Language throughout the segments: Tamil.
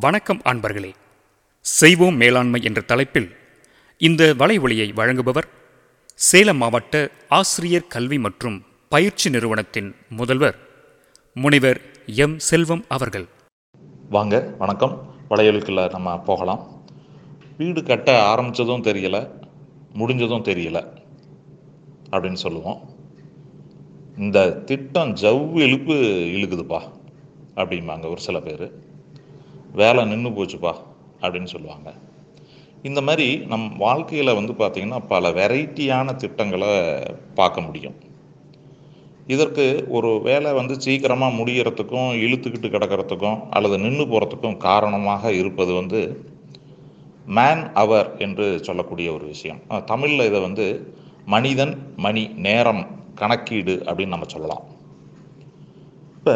வணக்கம் அன்பர்களே. செய்வோம் மேலாண்மை என்ற தலைப்பில் இந்த வலைவொலியை வழங்குபவர் சேலம் மாவட்ட ஆசிரியர் கல்வி மற்றும் பயிற்சி நிறுவனத்தின் முதல்வர் முனைவர் எம். செல்வம் அவர்கள். வாங்க வணக்கம். வலையொலிக்குள்ள நம்ம போகலாம். வீடு கட்ட ஆரம்பித்ததும் தெரியல முடிஞ்சதும் தெரியல அப்படின்னு சொல்லுவோம். இந்த திட்டம் ஜவ்வு இழுப்பு இழுக்குதுப்பா அப்படிம்பாங்க ஒரு சில பேர். வேலை நின்று போச்சுப்பா அப்படின்னு சொல்லுவாங்க. இந்த மாதிரி நம் வாழ்க்கையில் வந்து பார்த்திங்கன்னா பல வெரைட்டியான திட்டங்களை பார்க்க முடியும். இதற்கு ஒரு வேலை வந்து சீக்கிரமாக முடிகிறதுக்கும் இழுத்துக்கிட்டு கிடக்கிறதுக்கும் அல்லது நின்று போகிறதுக்கும் காரணமாக இருப்பது வந்து மேன் அவர் என்று சொல்லக்கூடிய ஒரு விஷயம். தமிழில் இதை வந்து மனிதன் மணி நேரம் கணக்கீடு அப்படின்னு நம்ம சொல்லலாம். இப்போ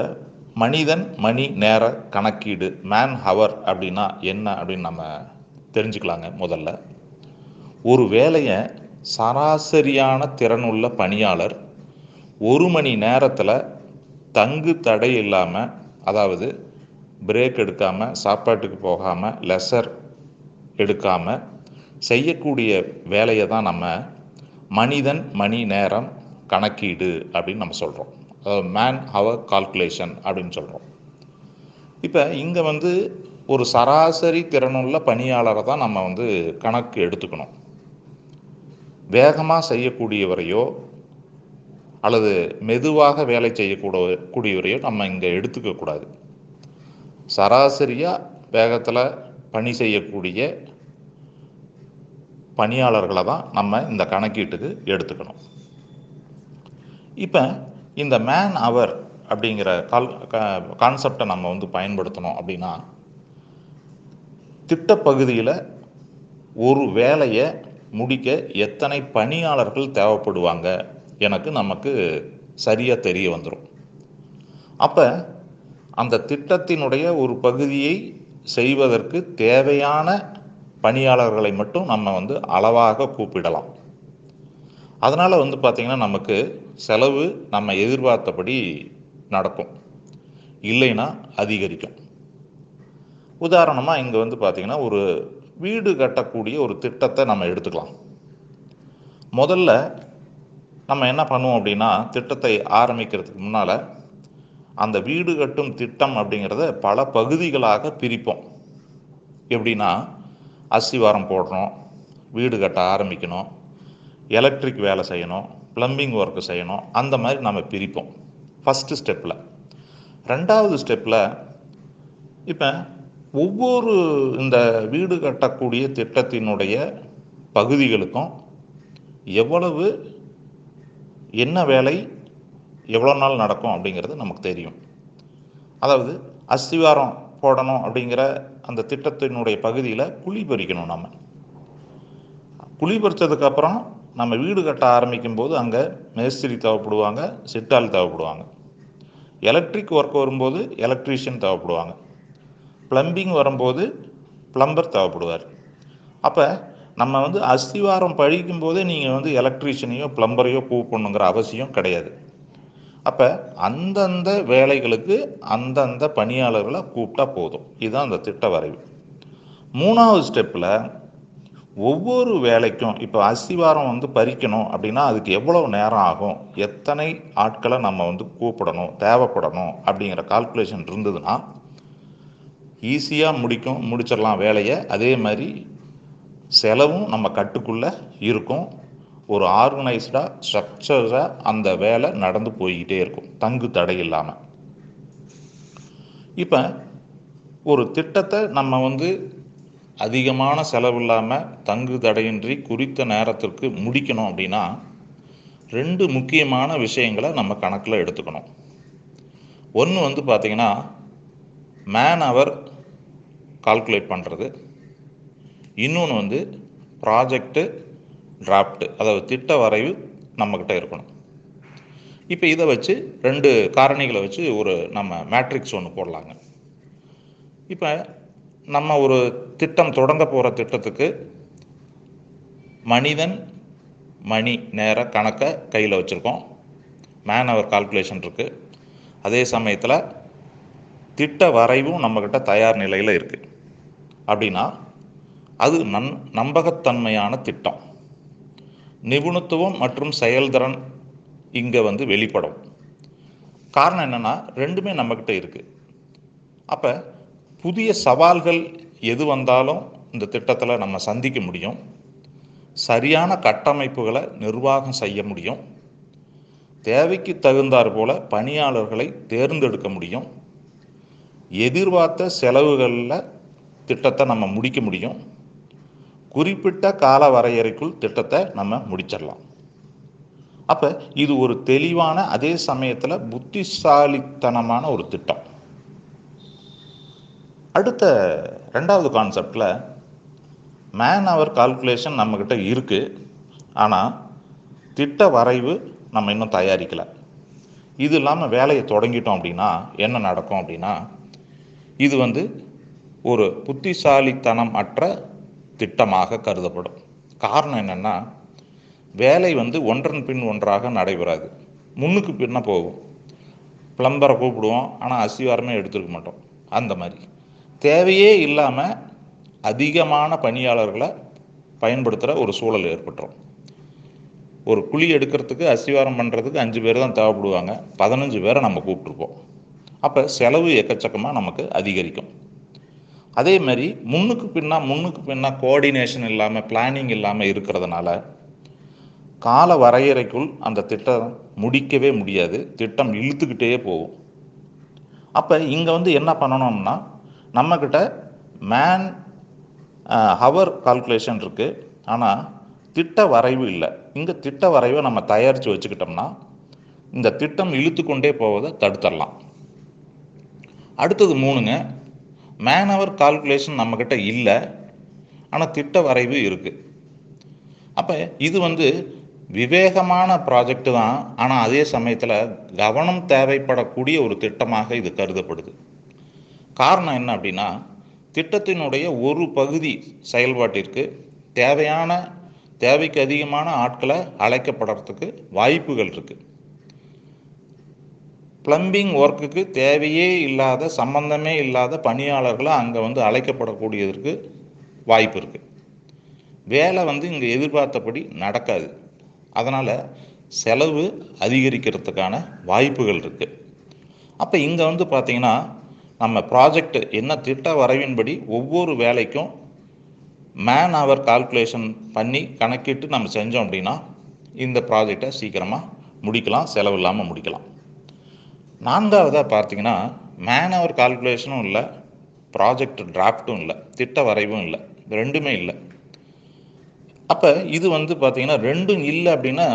மனிதன் மணி நேர கணக்கீடு மேன் ஹவர் அப்படின்னா என்ன அப்படின்னு நம்ம தெரிஞ்சுக்கலாங்க முதல்ல. ஒரு வேலையை சராசரியான திறனுள்ள பணியாளர் ஒரு மணி நேரத்தில் தங்கு தடை இல்லாமல் அதாவது பிரேக் எடுக்காமல் சாப்பாட்டுக்கு போகாமல் லெசர் எடுக்காமல் செய்யக்கூடிய வேலையை தான் நம்ம மனிதன் மணி நேரம் கணக்கீடு அப்படின்னு நம்ம சொல்கிறோம் மேன் ஹவர் கால்குலேஷன் அப்படின்னு சொல்கிறோம் இப்போ இங்கே வந்து ஒரு சராசரி திறனுள்ள பணியாளரை தான் நம்ம வந்து கணக்கு எடுத்துக்கணும். வேகமாக செய்யக்கூடியவரையோ அல்லது மெதுவாக வேலை செய்யக்கூட கூடியவரையோ நம்ம இங்கே எடுத்துக்கக்கூடாது சராசரியாக வேகத்தில் பணி செய்யக்கூடிய பணியாளர்களை தான் நம்ம இந்த கணக்கீட்டுக்கு எடுத்துக்கணும். இப்போ இந்த மேன் அவர் அப்படிங்கிற கால் கான்செப்டை நம்ம வந்து பயன்படுத்தணும் அப்படின்னா திட்டப்பகுதியில் ஒரு வேலையை முடிக்க எத்தனை பணியாளர்கள் தேவைப்படுவாங்க எனக்கு நமக்கு சரியாக தெரிய வந்துடும் அப்போ அந்த திட்டத்தினுடைய ஒரு பகுதியை செய்வதற்கு தேவையான பணியாளர்களை மட்டும் நம்ம வந்து அளவாக கூப்பிடலாம். அதனால் வந்து பார்த்திங்கன்னா நமக்கு செலவு நம்ம எதிர்பார்த்தபடி நடக்கும். இல்லைன்னா அதிகரிக்கும். உதாரணமாக இங்கே வந்து பார்த்திங்கன்னா ஒரு வீடு கட்டக்கூடிய ஒரு திட்டத்தை நம்ம எடுத்துக்கலாம். முதல்ல நம்ம என்ன பண்ணுவோம் அப்படின்னா திட்டத்தை ஆரம்பிக்கிறதுக்கு முன்னால் அந்த வீடு கட்டும் திட்டம் அப்படிங்கிறத பல பகுதிகளாக பிரிப்போம். எப்படின்னா அஸ்திவாரம் போடுறோம் வீடு கட்ட ஆரம்பிக்கணும் எலக்ட்ரிக் வேலை செய்யணும் ப்ளம்பிங் ஒர்க்கு செய்யணும் அந்த மாதிரி நம்ம பிரிப்போம். ஃபஸ்ட்டு ஸ்டெப்பில் ரெண்டாவது ஸ்டெப்பில் இப்போ ஒவ்வொரு இந்த வீடு கட்டக்கூடிய திட்டத்தினுடைய பகுதிகளுக்கும் எவ்வளவு என்ன வேலை எவ்வளோ நாள் நடக்கும் அப்படிங்கிறது நமக்கு தெரியும். அதாவது அஸ்திவாரம் போடணும் அப்படிங்கிற அந்த திட்டத்தினுடைய பகுதியில் குழி பறிக்கணும் நம்ம குழி பறித்ததுக்கப்புறம் நம்ம வீடு கட்ட ஆரம்பிக்கும் போது அங்கே மேஸ்திரி தேவைப்படுவாங்க சிட்டால் தேவைப்படுவாங்க. எலக்ட்ரிக் ஒர்க் வரும்போது எலக்ட்ரீஷியன் தேவைப்படுவாங்க. ப்ளம்பிங் வரும்போது ப்ளம்பர் தேவைப்படுவார். அப்போ நம்ம வந்து அஸ்திவாரம் பழிக்கும் போதே நீங்கள் வந்து எலக்ட்ரீஷியனையோ ப்ளம்பரையோ கூப்பிடணுங்கிற அவசியம் கிடையாது. அப்போ அந்தந்த வேலைகளுக்கு அந்தந்த பணியாளர்களை கூப்பிட்டா போதும். இதுதான் அந்த திட்ட வரைவு. மூணாவது ஸ்டெப்பில் ஒவ்வொரு வேலைக்கும் இப்போ அஸ்திவாரம் வந்து பறிக்கணும் அப்படின்னா அதுக்கு எவ்வளோ நேரம் ஆகும்? எத்தனை ஆட்களை நம்ம வந்து கூப்பிடணும்? தேவைப்படணும்? அப்படிங்கிற கால்குலேஷன் இருந்ததுன்னா ஈஸியாக முடிக்கும் முடிச்சிடலாம் வேலையை. அதே மாதிரி செலவும் நம்ம கட்டுக்குள்ளே இருக்கும். ஒரு ஆர்கனைஸ்டாக ஸ்ட்ரக்சராக அந்த வேலை நடந்து போய்கிட்டே இருக்கும். தங்கு தடை இல்லாமல் இப்போ ஒரு திட்டத்தை நம்ம வந்து அதிகமான செலவு இல்லாமல் தங்கு தடையின்றி குறித்த நேரத்திற்கு முடிக்கணும் அப்படின்னா ரெண்டு முக்கியமான விஷயங்களை நம்ம கணக்கில் எடுத்துக்கணும். ஒன்று வந்து பார்த்திங்கன்னா மேன் அவர் கால்குலேட் பண்ணுறது இன்னொன்று வந்து ப்ராஜெக்டு டிராஃப்ட்டு அதாவது திட்ட வரைவு நம்மக்கிட்ட இருக்கணும். இப்போ இதை வச்சு ரெண்டு காரணிகளை வச்சு ஒரு நம்ம மேட்ரிக்ஸ் ஒன்று போடலாங்க. இப்போ நம்ம ஒரு திட்டம் தொடங்க போகிற திட்டத்துக்கு மனிதன் மணி நேர கணக்கை கையில் வச்சுருக்கோம். மேன் அவர் கால்குலேஷன் இருக்குது அதே சமயத்தில் திட்ட வரைவும் நம்மக்கிட்ட தயார் நிலையில் இருக்குது அப்படின்னா அது நன் நம்பகத்தன்மையான திட்டம். நிபுணத்துவம் மற்றும் செயல்திறன் இங்கே வந்து வெளிப்படும். காரணம் என்னென்னா ரெண்டுமே நம்மக்கிட்ட இருக்குது அப்போ புதிய சவால்கள் எது வந்தாலும் இந்த திட்டத்தில் நம்ம சந்திக்க முடியும். சரியான கட்டமைப்புகளை நிர்வாகம் செய்ய முடியும். தேவைக்கு தகுந்தாற் போல பணியாளர்களை தேர்ந்தெடுக்க முடியும். எதிர்பார்த்த செலவுகளில் திட்டத்தை நம்ம முடிக்க முடியும். குறிப்பிட்ட கால வரையறைக்குள் திட்டத்தை நம்ம முடிச்சிடலாம். அப்போ இது ஒரு தெளிவான அதே சமயத்தில் புத்திசாலித்தனமான ஒரு திட்டம். அடுத்த ரெண்டாவது கான்செப்டில் மேன் அவர் கால்குலேஷன் நம்மக்கிட்ட இருக்குது ஆனால் திட்ட வரைவு நம்ம இன்னும் தயாரிக்கலை. இது இல்லாமல் வேலையை தொடங்கிட்டோம் அப்படின்னா என்ன நடக்கும் அப்படின்னா இது வந்து ஒரு புத்திசாலித்தனம் அற்ற திட்டமாக கருதப்படும். காரணம் என்னென்னா வேலை வந்து ஒன்றன் பின் ஒன்றாக நடைபெறாது. முன்னுக்கு பின்ன போகும். பிளம்பரை கூப்பிடுவோம் ஆனால் அசிவாரமே எடுத்துருக்க மாட்டோம். அந்த மாதிரி. தேவையே இல்லாமல் அதிகமான பணியாளர்களை பயன்படுத்துகிற ஒரு சூழல் ஏற்பட்டுரும். ஒரு குழி எடுக்கிறதுக்கு அசிவாரம் பண்ணுறதுக்கு அஞ்சு பேர் தான் தேவைப்படுவாங்க. பதினஞ்சு பேரை நம்ம கூப்பிட்ருப்போம் அப்போ செலவு எக்கச்சக்கமாக நமக்கு அதிகரிக்கும். அதே மாதிரி முன்னுக்கு பின்னா முன்னுக்கு பின்னா கோஆர்டினேஷன் இல்லாமல் பிளானிங் இல்லாமல் இருக்கிறதுனால கால வரையறைக்குள் அந்த திட்டம் முடிக்கவே முடியாது. திட்டம் இழுத்துக்கிட்டே போகும். அப்போ இங்கே வந்து என்ன பண்ணணும்னா நம்மக்கிட்ட மேன் ஹவர் uh, கால்குலேஷன் இருக்குது ஆனால் திட்ட வரைவு இல்லை. இங்கே திட்ட வரைவை நம்ம தயாரித்து வச்சுக்கிட்டோம்னா இந்த திட்டம் இழுத்து கொண்டே போவதை தடுத்துடலாம். அடுத்தது மூணுங்க மேன் ஹவர் கால்குலேஷன் நம்மக்கிட்ட இல்லை ஆனால் திட்ட வரைவு இருக்குது அப்போ இது வந்து விவேகமான ப்ராஜெக்ட் தான். ஆனால் அதே சமயத்தில் கவனம் தேவைப்படக்கூடிய ஒரு திட்டமாக இது கருதப்படுது. காரணம் என்ன அப்படின்னா திட்டத்தினுடைய ஒரு பகுதி செயல்பாட்டிற்கு தேவையான தேவைக்கு அதிகமான ஆட்களை அழைக்கப்படுறதுக்கு வாய்ப்புகள் இருக்குது பிளம்பிங் ஒர்க்குக்கு தேவையே இல்லாத சம்பந்தமே இல்லாத பணியாளர்களை அங்கே வந்து அழைக்கப்படக்கூடியதற்கு வாய்ப்பு இருக்குது வேலை வந்து இங்கே எதிர்பார்த்தபடி நடக்காது. அதனால் செலவு அதிகரிக்கிறதுக்கான வாய்ப்புகள் இருக்குது அப்போ இங்கே வந்து பார்த்திங்கன்னா நம்ம ப்ராஜெக்ட் என்ன திட்ட வரைவின்படி ஒவ்வொரு வேலைக்கும் மேன் ஹவர் கால்குலேஷன் பண்ணி கணக்கிட்டு நம்ம செஞ்சோம் அப்படின்னா இந்த ப்ராஜெக்டை சீக்கிரமாக முடிக்கலாம் செலவு இல்லாமல் முடிக்கலாம். நான்காவதாக பார்த்தீங்கன்னா மேன் ஹவர் கால்குலேஷனும் இல்லை ப்ராஜெக்ட் டிராஃப்ட்டும் இல்லை திட்ட வரைவும் இல்லை ரெண்டுமே இல்லை. அப்போ இது வந்து பார்த்திங்கன்னா ரெண்டும் இல்லை அப்படின்னா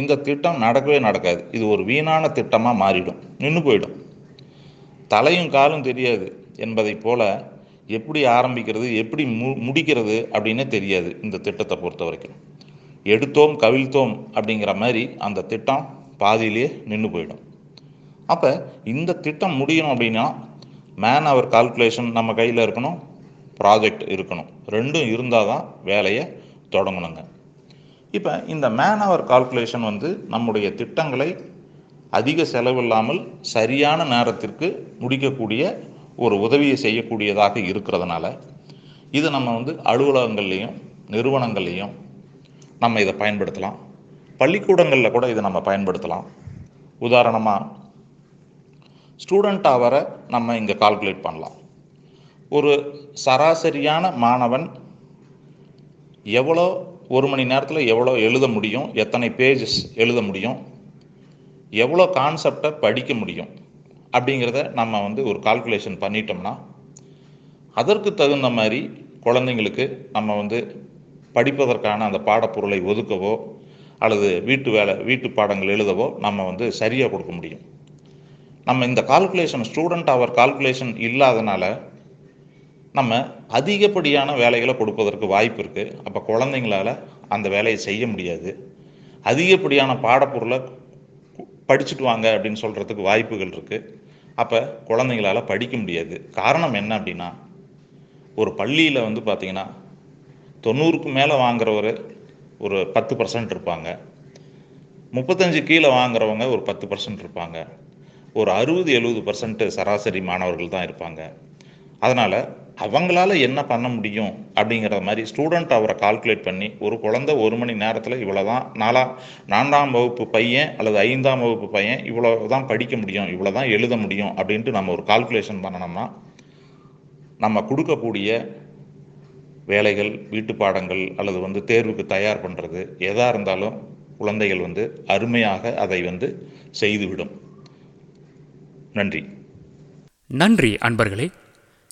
இந்த திட்டம் நடக்கவே நடக்காது. இது ஒரு வீணான திட்டமாக மாறிடும் நின்று போயிடும். தலையும் காலும் தெரியாது என்பதைப் போல எப்படி ஆரம்பிக்கிறது எப்படி மு முடிக்கிறது அப்படின்னே தெரியாது இந்த திட்டத்தை பொறுத்த வரைக்கும். எடுத்தோம் கவிழ்த்தோம் அப்படிங்கிற மாதிரி அந்த திட்டம் பாதியிலேயே நின்று போயிடும். அப்போ இந்த திட்டம் முடியணும் அப்படின்னா மேன் அவர் கால்குலேஷன் நம்ம கையில் இருக்கணும் ப்ராஜெக்ட் இருக்கணும். ரெண்டும் இருந்தால் தான் வேலையை தொடங்கணுங்க. இப்போ இந்த மேன் அவர் கால்குலேஷன் வந்து நம்முடைய திட்டங்களை அதிக செலவில்லாமல் சரியான நேரத்திற்கு முடிக்கக்கூடிய ஒரு உதவியை செய்யக்கூடியதாக இருக்கிறதுனால இது நம்ம வந்து அலுவலகங்கள்லேயும் நிறுவனங்கள்லேயும் நம்ம இதை பயன்படுத்தலாம். பள்ளிக்கூடங்களில் கூட இதை நம்ம பயன்படுத்தலாம். உதாரணமாக ஸ்டூடெண்ட் அவரை நம்ம இங்கே கால்குலேட் பண்ணலாம். ஒரு சராசரியான மாணவன் எவ்வளோ ஒரு மணி நேரத்தில் எவ்வளோ எழுத முடியும் எத்தனை பேஜஸ் எழுத முடியும் எவ்வளோ கான்செப்டை படிக்க முடியும் அப்படிங்கிறத நம்ம வந்து ஒரு கால்குலேஷன் பண்ணிட்டோம்னா அதற்கு தகுந்த மாதிரி குழந்தைங்களுக்கு நம்ம வந்து படிப்பதற்கான அந்த பாடப்பொருளை ஒதுக்கவோ அல்லது வீட்டு வேலை வீட்டு பாடங்கள் எழுதவோ நம்ம வந்து சரியாக கொடுக்க முடியும். நம்ம இந்த கால்குலேஷன் ஸ்டூடெண்ட் அவர் கால்குலேஷன் இல்லாதனால நம்ம அதிகப்படியான வேலைகளை கொடுப்பதற்கு வாய்ப்பு இருக்குது அப்போ குழந்தைங்களால அந்த வேலையை செய்ய முடியாது. அதிகப்படியான பாடப்பொருளை படிச்சுட்டு வாங்க அப்படின்னு சொல்கிறதுக்கு வாய்ப்புகள் இருக்குது அப்போ குழந்தைங்களால படிக்க முடியாது. காரணம் என்ன அப்படின்னா ஒரு பள்ளியில் வந்து பார்த்திங்கன்னா தொண்ணூறுக்கு மேலே வாங்குறவர் ஒரு பத்து பர்சன்ட் இருப்பாங்க. முப்பத்தஞ்சு கீழே வாங்குறவங்க ஒரு பத்து பர்சன்ட் இருப்பாங்க. ஒரு அறுபது எழுபது பர்சன்ட் சராசரி மாணவர்கள் தான் இருப்பாங்க. அதனால் அவங்களால என்ன பண்ண முடியும் அப்படிங்கிற மாதிரி ஸ்டூடெண்ட் அவரை கால்குலேட் பண்ணி ஒரு குழந்தை ஒரு மணி நேரத்தில் இவ்வளோ தான் நாலா நான்காம் வகுப்பு பையன் அல்லது ஐந்தாம் வகுப்பு பையன் இவ்வளோ தான் படிக்க முடியும் இவ்வளோ தான் எழுத முடியும் அப்படின்ட்டு நம்ம ஒரு கால்குலேஷன் பண்ணணும்னா நம்ம கொடுக்கக்கூடிய வேலைகள் வீட்டு பாடங்கள் அல்லது வந்து தேர்வுக்கு தயார் பண்ணுறது எதாக இருந்தாலும் குழந்தைகள் வந்து அருமையாக அதை வந்து செய்துவிடும். நன்றி. நன்றி அன்பர்களே.